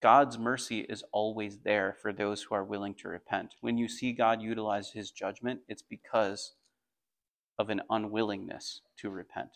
God's mercy is always there for those who are willing to repent. When you see God utilize his judgment, it's because of an unwillingness to repent.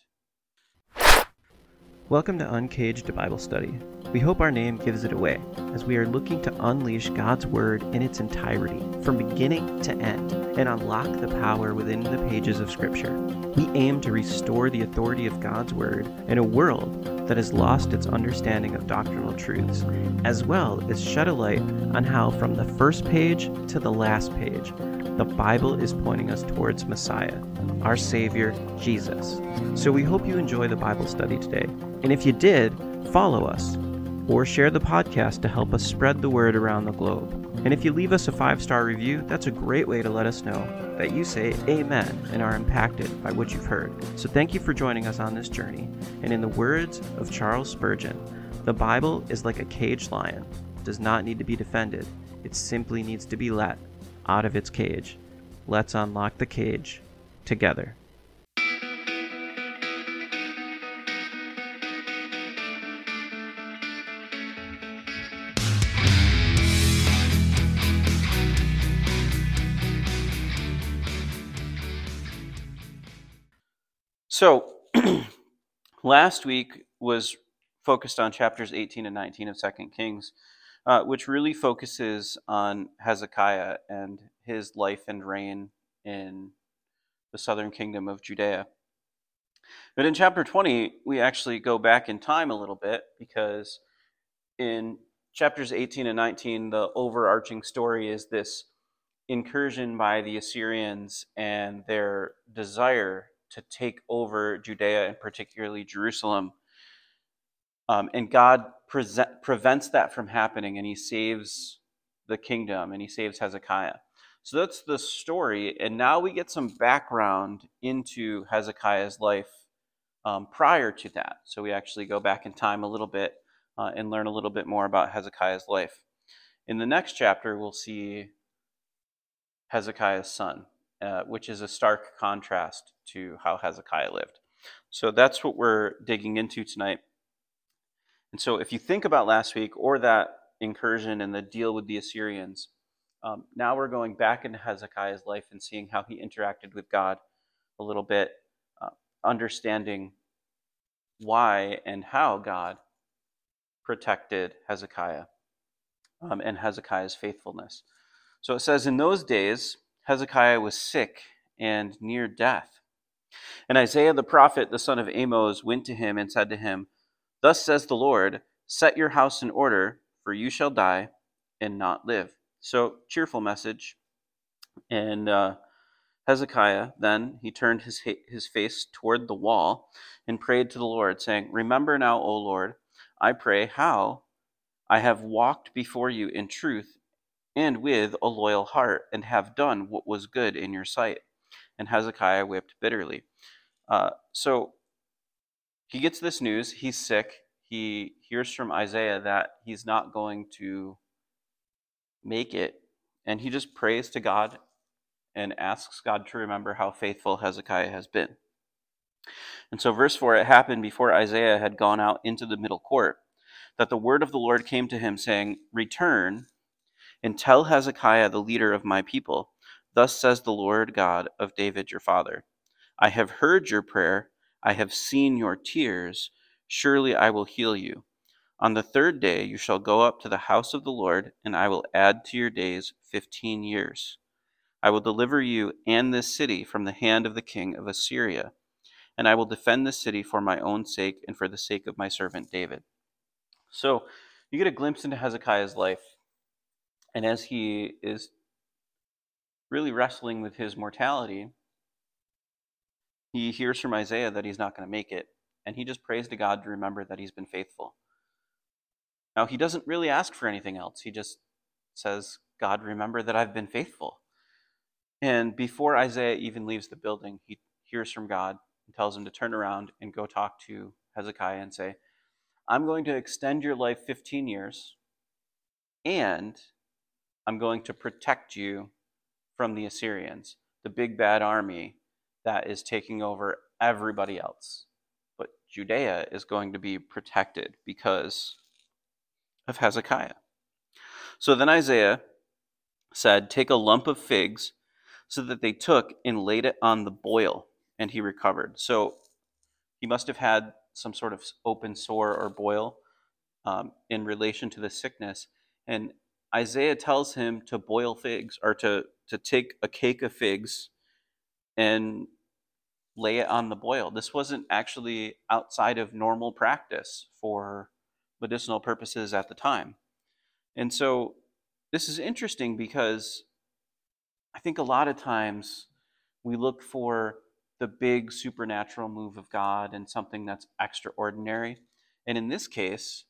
Welcome to Uncaged Bible Study. We hope our name gives it away, as we are looking to unleash God's Word in its entirety, from beginning to end, and unlock the power within the pages of Scripture. We aim to restore the authority of God's Word in a world that has lost its understanding of doctrinal truths, as well as shed a light on how, from the first page to the last page, the Bible is pointing us towards Messiah, our Savior, Jesus. So we hope you enjoy the Bible study today. And if you did, follow us or share the podcast to help us spread the word around the globe. And if you leave us a five star review, that's a great way to let us know that you say amen and are impacted by what you've heard. So thank you for joining us on this journey. And in the words of Charles Spurgeon, the Bible is like a caged lion, it does not need to be defended, it simply needs to be let out of its cage. Let's unlock the cage together. So, last week was focused on chapters 18 and 19 of Second Kings uh, which really focuses on Hezekiah and his life and reign in the southern kingdom of Judea. But in chapter 20, we actually go back in time a little bit because in chapters 18 and 19, the overarching story is this incursion by the Assyrians and their desire to take over Judea and particularly Jerusalem. Um, and God prevents that from happening and he saves the kingdom and he saves Hezekiah. So that's the story. And now we get some background into Hezekiah's life um, prior to that. So we actually go back in time a little bit uh, and learn a little bit more about Hezekiah's life. In the next chapter, we'll see Hezekiah's son, uh, which is a stark contrast to how Hezekiah lived. So that's what we're digging into tonight. And so, if you think about last week or that incursion and the deal with the Assyrians, um, now we're going back into Hezekiah's life and seeing how he interacted with God a little bit, uh, understanding why and how God protected Hezekiah um, and Hezekiah's faithfulness. So it says, In those days, Hezekiah was sick and near death. And Isaiah the prophet, the son of Amos, went to him and said to him, Thus says the Lord, Set your house in order, for you shall die and not live. So, cheerful message. And uh, Hezekiah then he turned his his face toward the wall and prayed to the Lord, saying, "Remember now, O Lord, I pray how I have walked before you in truth and with a loyal heart, and have done what was good in your sight." And Hezekiah wept bitterly. Uh, so he gets this news. He's sick. He hears from Isaiah that he's not going to make it. And he just prays to God and asks God to remember how faithful Hezekiah has been. And so, verse 4 it happened before Isaiah had gone out into the middle court that the word of the Lord came to him, saying, Return and tell Hezekiah, the leader of my people, Thus says the Lord God of David your father I have heard your prayer I have seen your tears. Surely I will heal you. On the third day you shall go up to the house of the Lord, and I will add to your days fifteen years. I will deliver you and this city from the hand of the king of Assyria, and I will defend this city for my own sake and for the sake of my servant David. So you get a glimpse into Hezekiah's life, and as he is really wrestling with his mortality, he hears from Isaiah that he's not going to make it, and he just prays to God to remember that he's been faithful. Now, he doesn't really ask for anything else. He just says, God, remember that I've been faithful. And before Isaiah even leaves the building, he hears from God and tells him to turn around and go talk to Hezekiah and say, I'm going to extend your life 15 years, and I'm going to protect you from the Assyrians, the big bad army that is taking over everybody else. But Judea is going to be protected because of Hezekiah. So then Isaiah said, Take a lump of figs, so that they took and laid it on the boil, and he recovered. So he must have had some sort of open sore or boil um, in relation to the sickness. And Isaiah tells him to boil figs or to, to take a cake of figs and lay it on the boil. This wasn't actually outside of normal practice for medicinal purposes at the time. And so this is interesting because I think a lot of times we look for the big supernatural move of God and something that's extraordinary. And in this case,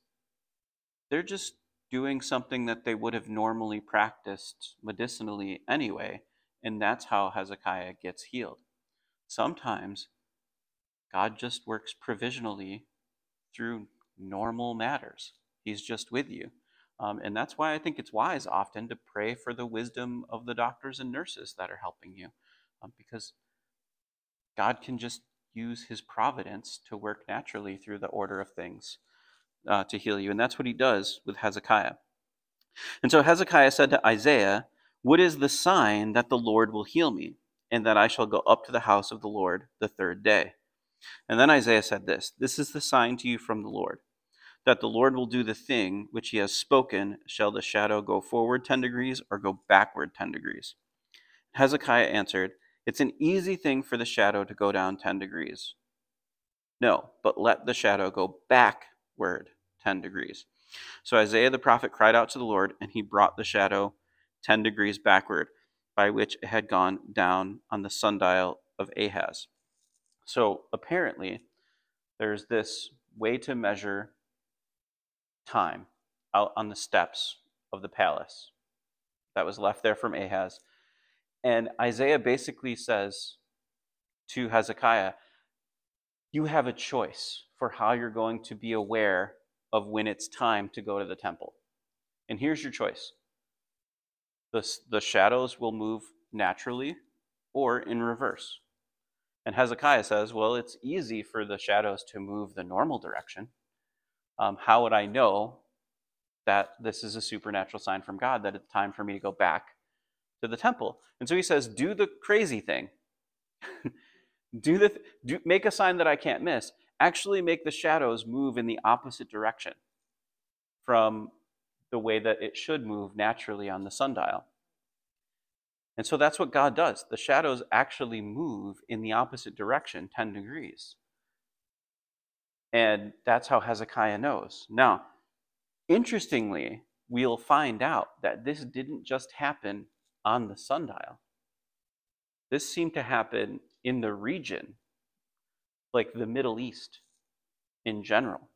they're just doing something that they would have normally practiced medicinally anyway. And that's how Hezekiah gets healed. Sometimes God just works provisionally through normal matters, He's just with you. Um, and that's why I think it's wise often to pray for the wisdom of the doctors and nurses that are helping you, um, because God can just use his providence to work naturally through the order of things uh, to heal you. And that's what he does with Hezekiah. And so Hezekiah said to Isaiah, What is the sign that the Lord will heal me, and that I shall go up to the house of the Lord the third day? And then Isaiah said this This is the sign to you from the Lord that the Lord will do the thing which he has spoken, shall the shadow go forward 10 degrees or go backward 10 degrees? Hezekiah answered, It's an easy thing for the shadow to go down 10 degrees. No, but let the shadow go backward 10 degrees. So Isaiah the prophet cried out to the Lord, and he brought the shadow 10 degrees backward, by which it had gone down on the sundial of Ahaz. So apparently, there's this way to measure time out on the steps of the palace that was left there from Ahaz. And Isaiah basically says to Hezekiah, You have a choice for how you're going to be aware of when it's time to go to the temple. And here's your choice the, the shadows will move naturally or in reverse. And Hezekiah says, Well, it's easy for the shadows to move the normal direction um, how would I know that this is a supernatural sign from God, that it's time for me to go back to the temple? And so he says, do the crazy thing. do the do, make a sign that I can't miss. Actually, make the shadows move in the opposite direction from the way that it should move naturally on the sundial. And so that's what God does. The shadows actually move in the opposite direction, 10 degrees. And that's how Hezekiah knows. Now, interestingly, we'll find out that this didn't just happen on the sundial. This seemed to happen in the region, like the Middle East in general.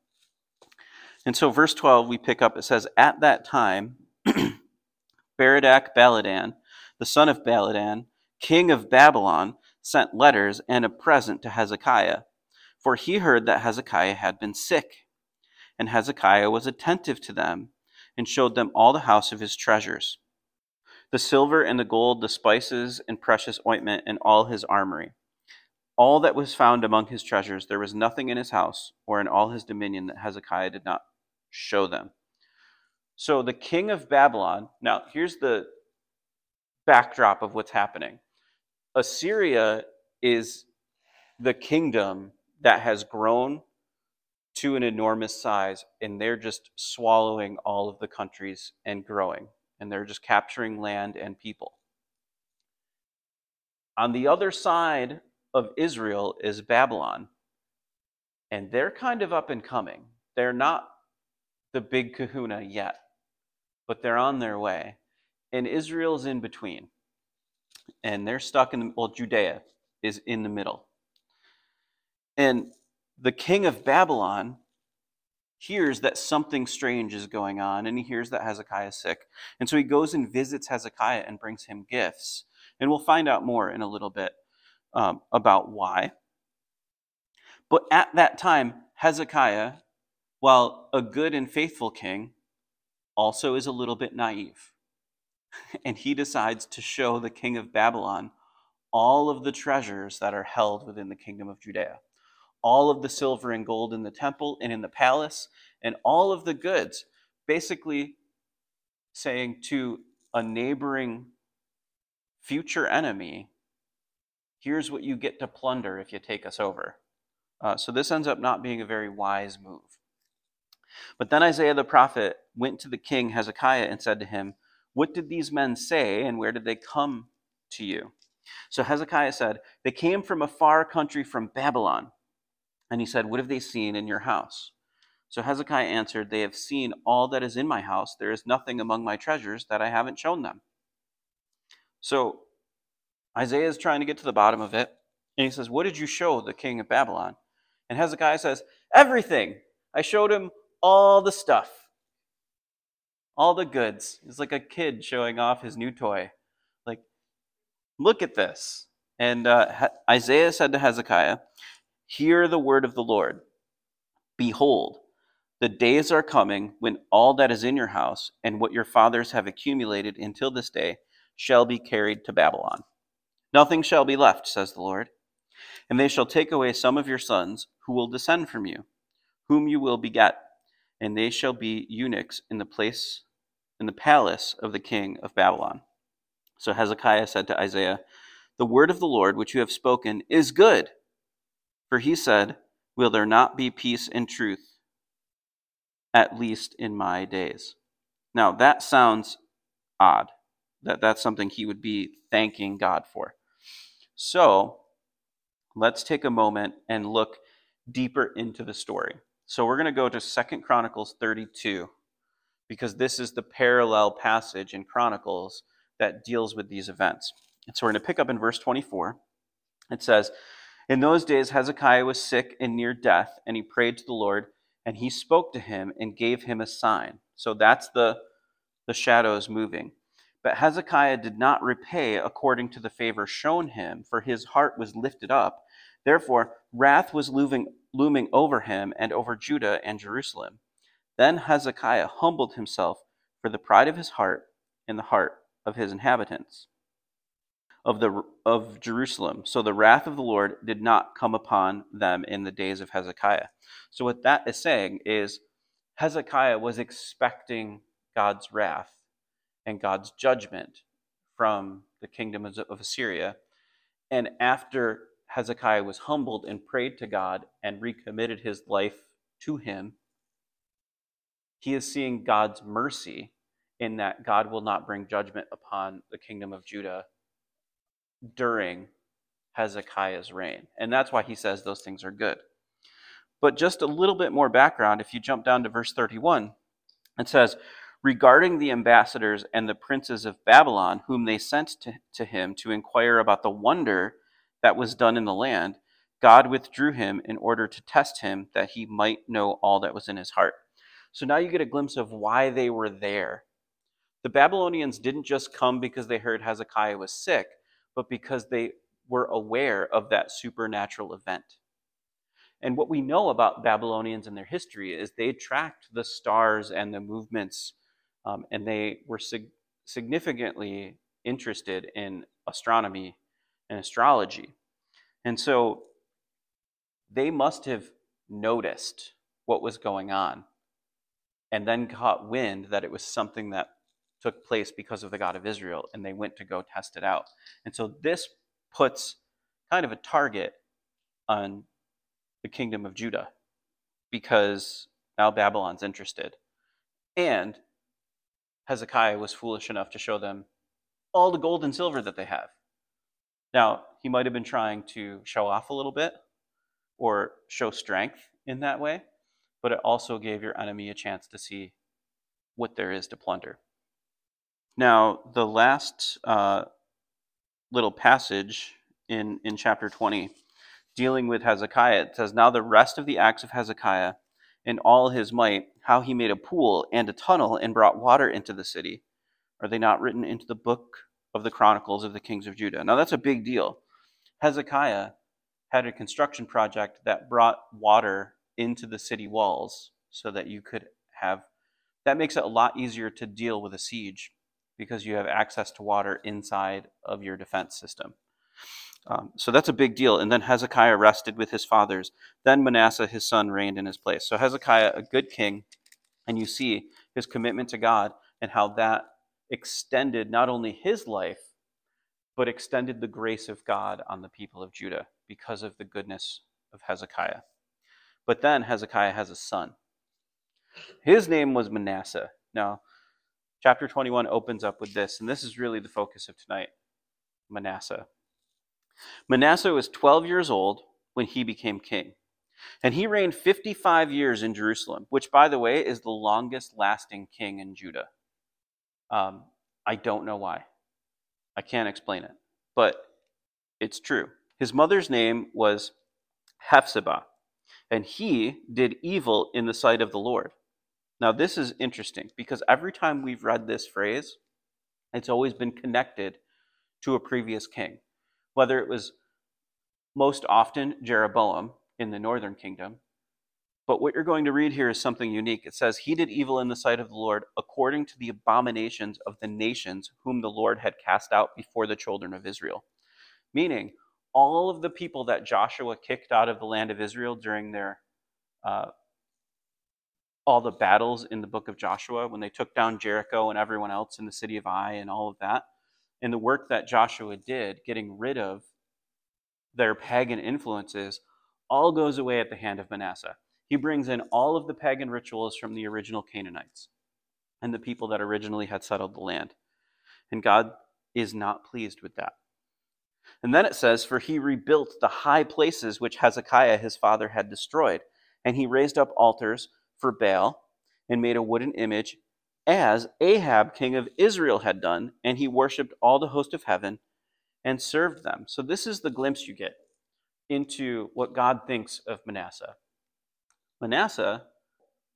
And so, verse 12, we pick up, it says, At that time, Berodach Baladan, the son of Baladan, king of Babylon, sent letters and a present to Hezekiah for he heard that Hezekiah had been sick. And Hezekiah was attentive to them, and showed them all the house of his treasures the silver and the gold, the spices and precious ointment, and all his armory. All that was found among his treasures, there was nothing in his house or in all his dominion that Hezekiah did not show them. So the king of Babylon, now here's the backdrop of what's happening Assyria is the kingdom that has grown to an enormous size, and they're just swallowing all of the countries and growing, and they're just capturing land and people. On the other side of Israel is Babylon, and they're kind of up and coming. They're not the big kahuna yet, but they're on their way. And Israel's in between. And they're stuck in the, well, Judea is in the middle. And the king of Babylon hears that something strange is going on, and he hears that Hezekiah is sick. And so he goes and visits Hezekiah and brings him gifts. And we'll find out more in a little bit um, about why. But at that time, Hezekiah, while a good and faithful king, also is a little bit naive. And he decides to show the king of Babylon all of the treasures that are held within the kingdom of Judea all of the silver and gold in the temple and in the palace, and all of the goods. basically saying to a neighboring future enemy, here's what you get to plunder if you take us over. Uh, so this ends up not being a very wise move. But then Isaiah the prophet went to the king Hezekiah and said to him, What did these men say, and where did they come to you? So Hezekiah said, They came from a far country from Babylon. And he said, What have they seen in your house? So Hezekiah answered, They have seen all that is in my house. There is nothing among my treasures that I haven't shown them. So Isaiah is trying to get to the bottom of it. And he says, What did you show the king of Babylon? And Hezekiah says, Everything. I showed him all the stuff, all the goods. He's like a kid showing off his new toy. Like, look at this. And uh, Isaiah said to Hezekiah, Hear the word of the Lord. Behold, the days are coming when all that is in your house and what your fathers have accumulated until this day shall be carried to Babylon. Nothing shall be left, says the Lord. And they shall take away some of your sons who will descend from you, whom you will beget, and they shall be eunuchs in the place in the palace of the king of Babylon. So Hezekiah said to Isaiah, The word of the Lord which you have spoken is good. For he said, Will there not be peace and truth, at least in my days? Now that sounds odd. That that's something he would be thanking God for. So let's take a moment and look deeper into the story. So we're going to go to Second Chronicles 32 because this is the parallel passage in Chronicles that deals with these events. And so we're going to pick up in verse 24. It says, In those days Hezekiah was sick and near death, and he prayed to the Lord, and he spoke to him and gave him a sign. So that's the, the shadows moving. But Hezekiah did not repay according to the favor shown him, for his heart was lifted up. Therefore, wrath was looming, looming over him and over Judah and Jerusalem. Then Hezekiah humbled himself for the pride of his heart and the heart of his inhabitants of the of Jerusalem. So the wrath of the Lord did not come upon them in the days of Hezekiah. So what that is saying is Hezekiah was expecting God's wrath and God's judgment from the kingdom of Assyria. And after Hezekiah was humbled and prayed to God and recommitted his life to him, he is seeing God's mercy in that God will not bring judgment upon the kingdom of Judah during Hezekiah's reign. And that's why he says those things are good. But just a little bit more background, if you jump down to verse 31, it says, Regarding the ambassadors and the princes of Babylon, whom they sent to, to him to inquire about the wonder that was done in the land, God withdrew him in order to test him that he might know all that was in his heart. So now you get a glimpse of why they were there. The Babylonians didn't just come because they heard Hezekiah was sick, but because they were aware of that supernatural event. And what we know about Babylonians and their history is they tracked the stars and the movements, um, and they were sig- significantly interested in astronomy and astrology. And so they must have noticed what was going on and then caught wind that it was something that took place because of the God of Israel, and they went to go test it out. And so this puts kind of a target on the kingdom of Judah because now Babylon's interested. And Hezekiah was foolish enough to show them all the gold and silver that they have. Now, he might have been trying to show off a little bit or show strength in that way, but it also gave your enemy a chance to see what there is to plunder. Now, the last uh, little passage in, in chapter 20, dealing with Hezekiah, it says, Now the rest of the acts of Hezekiah in all his might, how he made a pool and a tunnel and brought water into the city, are they not written into the book of the Chronicles of the Kings of Judah. Now, that's a big deal. Hezekiah had a construction project that brought water into the city walls so that you could have that makes it a lot easier to deal with a siege because you have access to water inside of your defense system. Um, so that's a big deal. And then Hezekiah rested with his fathers. Then Manasseh, his son, reigned in his place. So Hezekiah, a good king, and you see his commitment to God, and how that extended not only his life, but extended the grace of God on the people of Judah because of the goodness of Hezekiah. But then Hezekiah has a son. His name was Manasseh. Now, chapter 21 opens up with this, and this is really the focus of tonight Manasseh. Manasseh was 12 years old when he became king. And he reigned 55 years in Jerusalem, which, by the way, is the longest lasting king in Judah. Um, I don't know why. I can't explain it, but it's true. His mother's name was Hephzibah, and he did evil in the sight of the Lord. Now, this is interesting because every time we've read this phrase, it's always been connected to a previous king, whether it was most often Jeroboam in the northern kingdom. But what you're going to read here is something unique. It says, He did evil in the sight of the Lord according to the abominations of the nations whom the Lord had cast out before the children of Israel. Meaning, all of the people that Joshua kicked out of the land of Israel during their uh, all the battles in the book of Joshua when they took down Jericho and everyone else in the city of Ai and all of that, and the work that Joshua did, getting rid of their pagan influences, all goes away at the hand of Manasseh. He brings in all of the pagan rituals from the original Canaanites and the people that originally had settled the land. And God is not pleased with that. And then it says, For he rebuilt the high places which Hezekiah his father had destroyed, and he raised up altars for Baal and made a wooden image, as Ahab king of Israel had done, and he worshipped all the host of heaven and served them. So this is the glimpse you get into what God thinks of Manasseh. Manasseh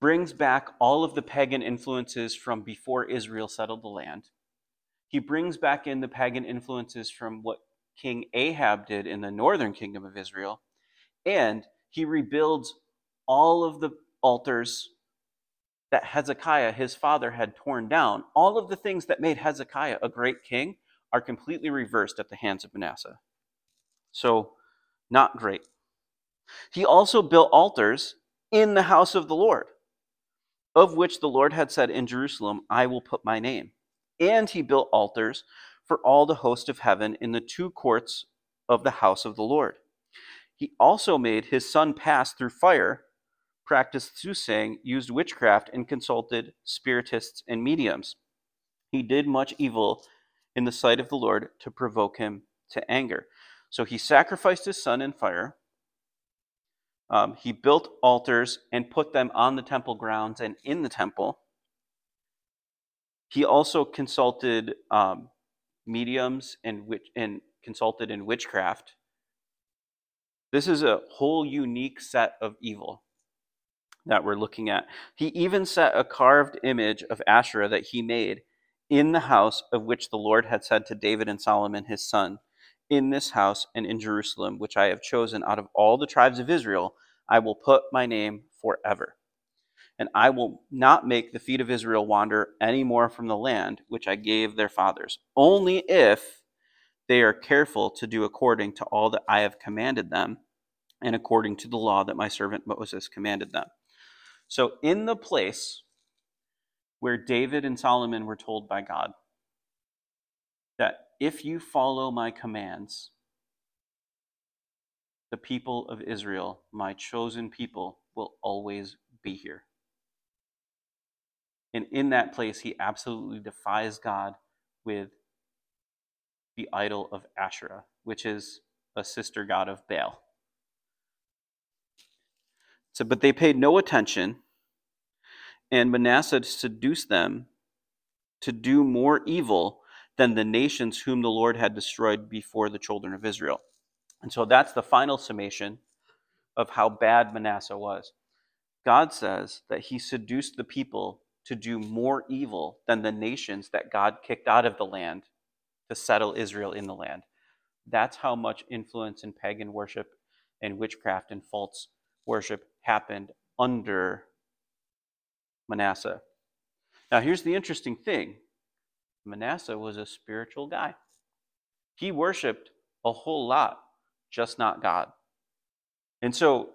brings back all of the pagan influences from before Israel settled the land. He brings back in the pagan influences from what King Ahab did in the northern kingdom of Israel. And he rebuilds all of the altars that Hezekiah, his father, had torn down. All of the things that made Hezekiah a great king are completely reversed at the hands of Manasseh. So, not great. He also built altars in the house of the Lord, of which the Lord had said in Jerusalem, I will put my name. And he built altars for all the host of heaven in the two courts of the house of the Lord. He also made his son pass through fire, practiced soothsaying, used witchcraft, and consulted spiritists and mediums. He did much evil in the sight of the Lord to provoke him to anger. So he sacrificed his son in fire um, he built altars and put them on the temple grounds and in the temple. He also consulted um, mediums and, witch, and consulted in witchcraft. This is a whole unique set of evil that we're looking at. He even set a carved image of Asherah that he made in the house of which the Lord had said to David and Solomon his son, in this house and in Jerusalem, which I have chosen out of all the tribes of Israel, I will put my name forever. And I will not make the feet of Israel wander any more from the land which I gave their fathers, only if they are careful to do according to all that I have commanded them and according to the law that my servant Moses commanded them. So, in the place where David and Solomon were told by God that if you follow my commands, the people of Israel, my chosen people, will always be here. And in that place, he absolutely defies God with the idol of Asherah, which is a sister god of Baal. So, but they paid no attention, and Manasseh seduced them to do more evil than the nations whom the Lord had destroyed before the children of Israel. And so that's the final summation of how bad Manasseh was. God says that he seduced the people to do more evil than the nations that God kicked out of the land to settle Israel in the land. That's how much influence in pagan worship and witchcraft and false worship happened under Manasseh. Now, here's the interesting thing Manasseh was a spiritual guy. He worshiped a whole lot, just not God. And so,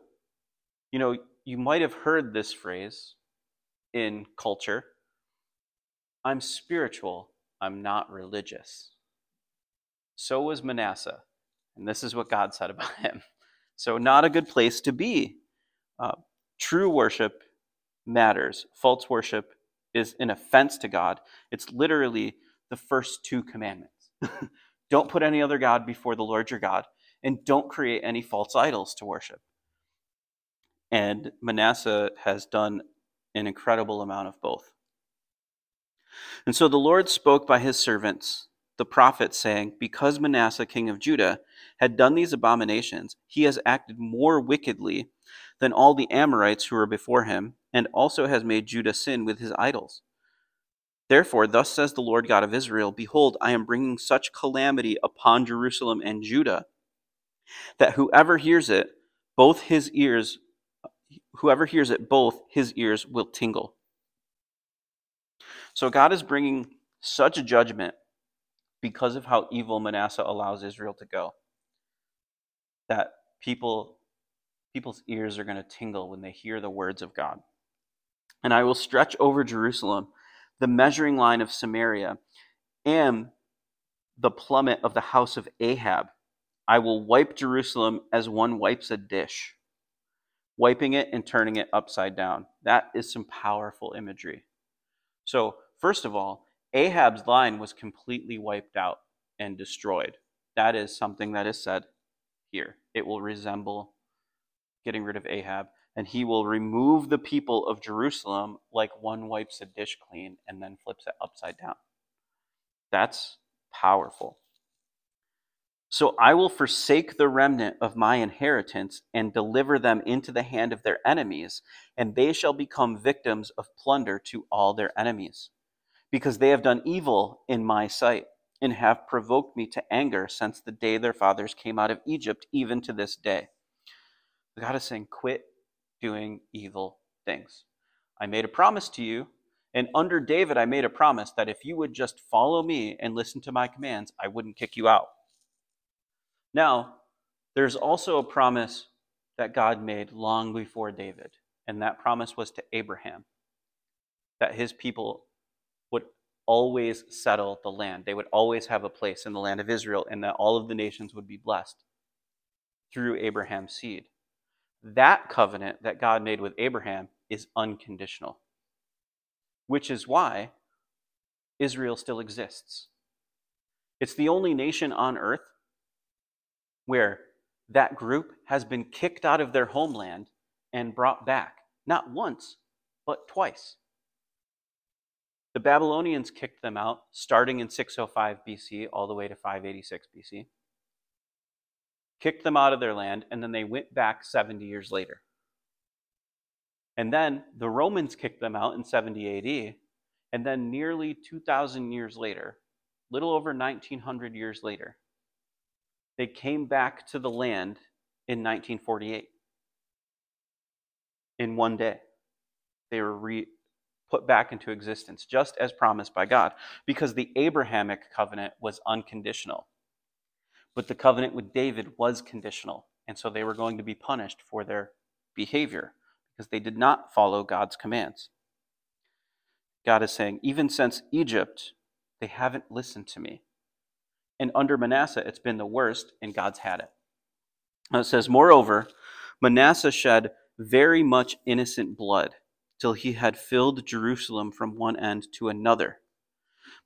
you know, you might have heard this phrase in culture I'm spiritual, I'm not religious. So was Manasseh. And this is what God said about him. So, not a good place to be. Uh, true worship matters. False worship is an offense to God. It's literally the first two commandments. don't put any other God before the Lord your God, and don't create any false idols to worship. And Manasseh has done an incredible amount of both. And so the Lord spoke by his servants, the prophets, saying, Because Manasseh, king of Judah, had done these abominations, he has acted more wickedly than all the Amorites who were before him, and also has made Judah sin with his idols. Therefore, thus says the Lord God of Israel Behold, I am bringing such calamity upon Jerusalem and Judah, that whoever hears it, both his ears, whoever hears it, both his ears will tingle. So God is bringing such a judgment because of how evil Manasseh allows Israel to go that people people's ears are going to tingle when they hear the words of God. And I will stretch over Jerusalem the measuring line of Samaria and the plummet of the house of Ahab. I will wipe Jerusalem as one wipes a dish, wiping it and turning it upside down. That is some powerful imagery. So, first of all, Ahab's line was completely wiped out and destroyed. That is something that is said here. It will resemble getting rid of Ahab, and he will remove the people of Jerusalem like one wipes a dish clean and then flips it upside down. That's powerful. So I will forsake the remnant of my inheritance and deliver them into the hand of their enemies, and they shall become victims of plunder to all their enemies, because they have done evil in my sight and have provoked me to anger since the day their fathers came out of Egypt, even to this day. God is saying, quit doing evil things. I made a promise to you, and under David, I made a promise that if you would just follow me and listen to my commands, I wouldn't kick you out. Now, there's also a promise that God made long before David, and that promise was to Abraham that his people would always settle the land. They would always have a place in the land of Israel, and that all of the nations would be blessed through Abraham's seed. That covenant that God made with Abraham is unconditional, which is why Israel still exists. It's the only nation on earth where that group has been kicked out of their homeland and brought back, not once, but twice. The Babylonians kicked them out starting in 605 BC all the way to 586 BC. Kicked them out of their land, and then they went back 70 years later. And then the Romans kicked them out in 70 AD, and then nearly 2,000 years later, little over 1900 years later, they came back to the land in 1948 in one day. They were re- put back into existence, just as promised by God, because the Abrahamic covenant was unconditional. But the covenant with David was conditional, and so they were going to be punished for their behavior because they did not follow God's commands. God is saying, even since Egypt, they haven't listened to me. And under Manasseh, it's been the worst, and God's had it. It says, Moreover, Manasseh shed very much innocent blood till he had filled Jerusalem from one end to another,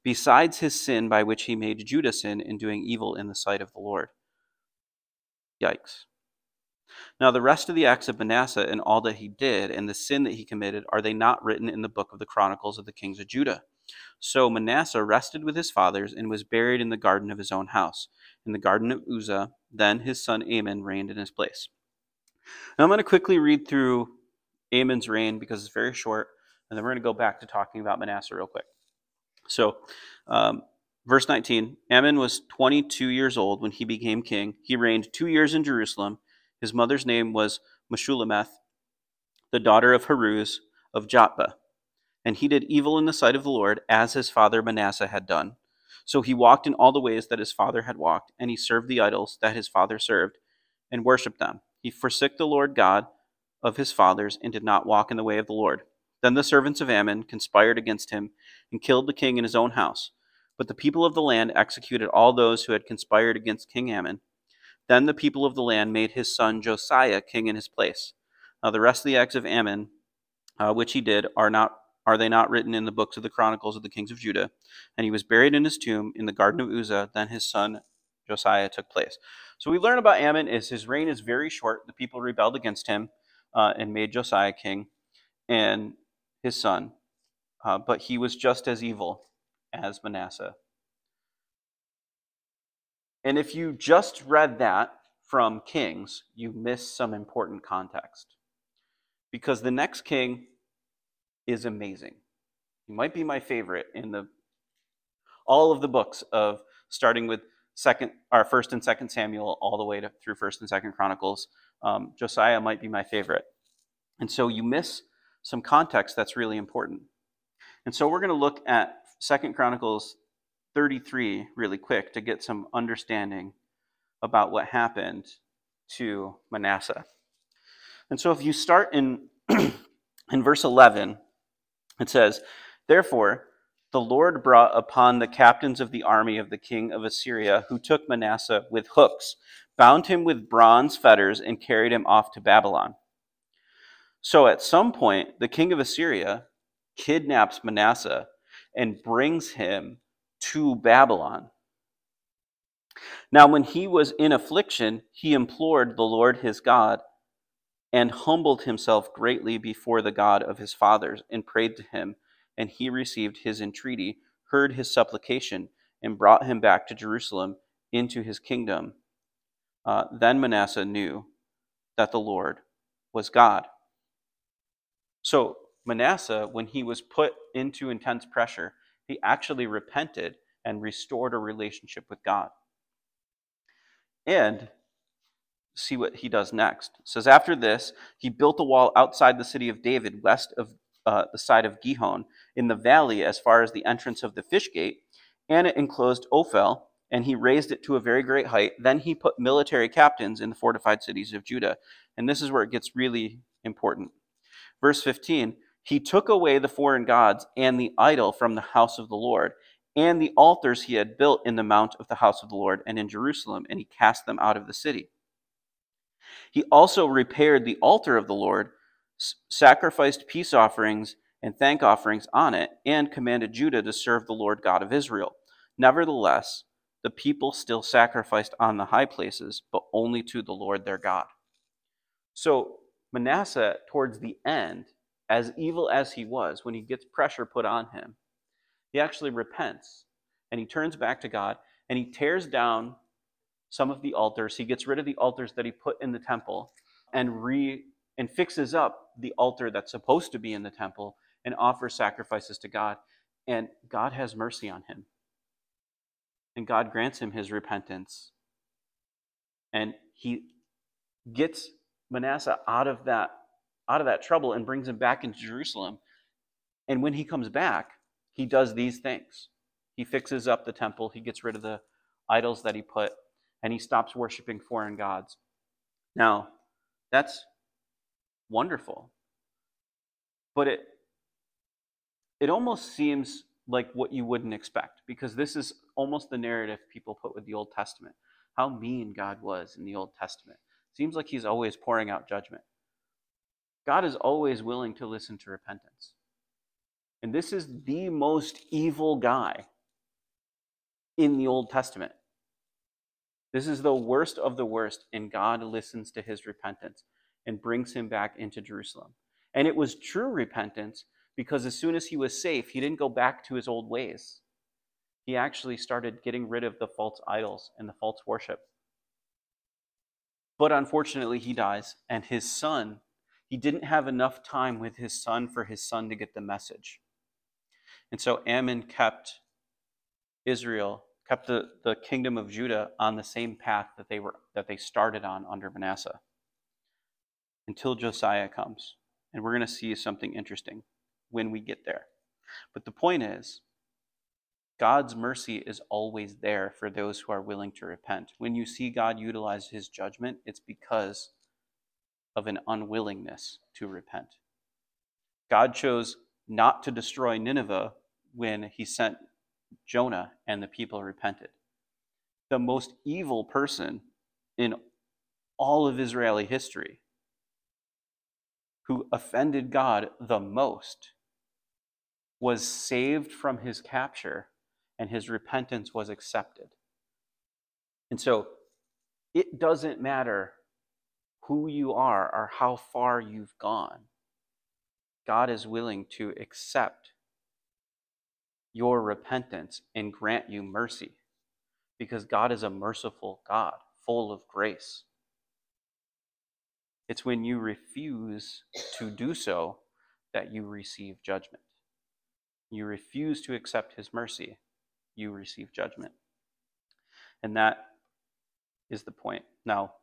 besides his sin by which he made Judah sin in doing evil in the sight of the Lord. Yikes. Now, the rest of the acts of Manasseh and all that he did and the sin that he committed, are they not written in the book of the Chronicles of the kings of Judah? So Manasseh rested with his fathers and was buried in the garden of his own house, in the garden of Uzzah. Then his son Amon reigned in his place. Now, I'm going to quickly read through Amon's reign because it's very short, and then we're going to go back to talking about Manasseh real quick. So, um, verse 19 Amon was 22 years old when he became king. He reigned two years in Jerusalem. His mother's name was Meshullemeth, the daughter of Haruz of Jotbah. And he did evil in the sight of the Lord, as his father Manasseh had done. So he walked in all the ways that his father had walked, and he served the idols that his father served, and worshipped them. He forsook the Lord God of his fathers and did not walk in the way of the Lord, Then the servants of Amon conspired against him and killed the king in his own house. But the people of the land executed all those who had conspired against King Amon. Then the people of the land made his son Josiah king in his place. Now the rest of the acts of Amon, uh, which he did, are not are they not written in the books of the chronicles of the kings of Judah? And he was buried in his tomb in the garden of Uzzah. Then his son Josiah took place. So we learn about Amon is his reign is very short. The people rebelled against him uh, and made Josiah king, and his son. Uh, but he was just as evil as Manasseh. And if you just read that from Kings, you miss some important context. Because the next king is amazing. He might be my favorite in the all of the books of starting with second our first and second Samuel all the way to, through first and second Chronicles. Um, Josiah might be my favorite. And so you miss some context that's really important. And so we're going to look at Second Chronicles 33 really quick to get some understanding about what happened to Manasseh. And so if you start in in verse 11, it says, "Therefore the Lord brought upon the captains of the army of the king of Assyria, who took Manasseh with hooks, bound him with bronze fetters, and carried him off to Babylon. So at some point, the king of Assyria kidnaps Manasseh and brings him to Babylon. Now, when he was in affliction, he implored the Lord his God and humbled himself greatly before the God of his fathers and prayed to him. And he received his entreaty, heard his supplication, and brought him back to Jerusalem into his kingdom. Uh, then Manasseh knew that the Lord was God. So, Manasseh, when he was put into intense pressure, he actually repented and restored a relationship with God. And see what he does next. It says, After this, he built a wall outside the city of David, west of uh, the side of Gihon, in the valley as far as the entrance of the fish gate, and it enclosed Ophel, and he raised it to a very great height. Then he put military captains in the fortified cities of Judah. And this is where it gets really important. Verse 15 He took away the foreign gods and the idol from the house of the Lord, and the altars he had built in the mount of the house of the Lord and in Jerusalem, and he cast them out of the city. He also repaired the altar of the Lord, sacrificed peace offerings and thank offerings on it, and commanded Judah to serve the Lord God of Israel. Nevertheless, the people still sacrificed on the high places, but only to the Lord their God. So Manasseh, towards the end, as evil as he was, when he gets pressure put on him, he actually repents and he turns back to God and he tears down some of the altars. He gets rid of the altars that he put in the temple and re and fixes up the altar that's supposed to be in the temple and offers sacrifices to God. And God has mercy on him. And God grants him his repentance. And he gets Manasseh out of that out of that trouble and brings him back into Jerusalem. And when he comes back, he does these things. He fixes up the temple, he gets rid of the idols that he put, and he stops worshiping foreign gods. Now, that's wonderful. But it it almost seems like what you wouldn't expect because this is almost the narrative people put with the Old Testament. How mean God was in the Old Testament. Seems like he's always pouring out judgment. God is always willing to listen to repentance. And this is the most evil guy in the Old Testament. This is the worst of the worst, and God listens to his repentance and brings him back into Jerusalem. And it was true repentance because as soon as he was safe, he didn't go back to his old ways. He actually started getting rid of the false idols and the false worship. But unfortunately, he dies, and his son, he didn't have enough time with his son for his son to get the message. And so Amon kept Israel, kept the, the kingdom of Judah on the same path that they were that they started on under Manasseh until Josiah comes. And we're going to see something interesting when we get there. But the point is, God's mercy is always there for those who are willing to repent. When you see God utilize his judgment, it's because of an unwillingness to repent. God chose not to destroy Nineveh when he sent Jonah and the people repented. The most evil person in all of Israeli history who offended God the most was saved from his capture and his repentance was accepted. And so it doesn't matter who you are or how far you've gone. God is willing to accept your repentance and grant you mercy because God is a merciful God, full of grace. It's when you refuse to do so that you receive judgment. You refuse to accept his mercy, you receive judgment. And that is the point. Now,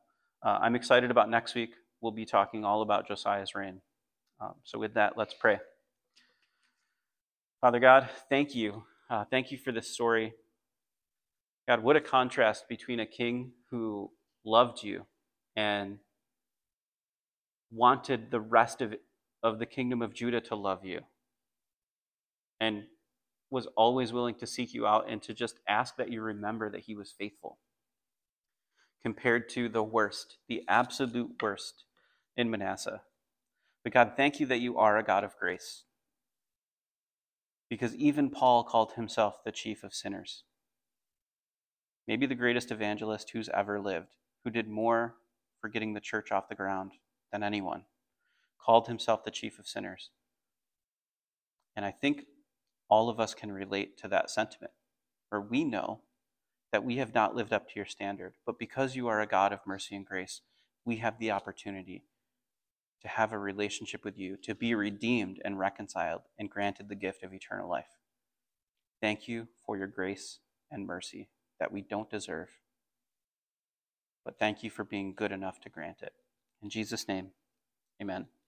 uh, I'm excited about next week. We'll be talking all about Josiah's reign. Um, so, with that, let's pray. Father God, thank you. Uh, thank you for this story. God, what a contrast between a king who loved you and wanted the rest of, of the kingdom of Judah to love you and was always willing to seek you out and to just ask that you remember that he was faithful compared to the worst, the absolute worst in Manasseh. But God, thank you that you are a God of grace. Because even Paul called himself the chief of sinners. Maybe the greatest evangelist who's ever lived, who did more for getting the church off the ground than anyone, called himself the chief of sinners. And I think all of us can relate to that sentiment, where we know that we have not lived up to your standard, but because you are a God of mercy and grace, we have the opportunity to have a relationship with you, to be redeemed and reconciled and granted the gift of eternal life. Thank you for your grace and mercy that we don't deserve. But thank you for being good enough to grant it. In Jesus' name, amen.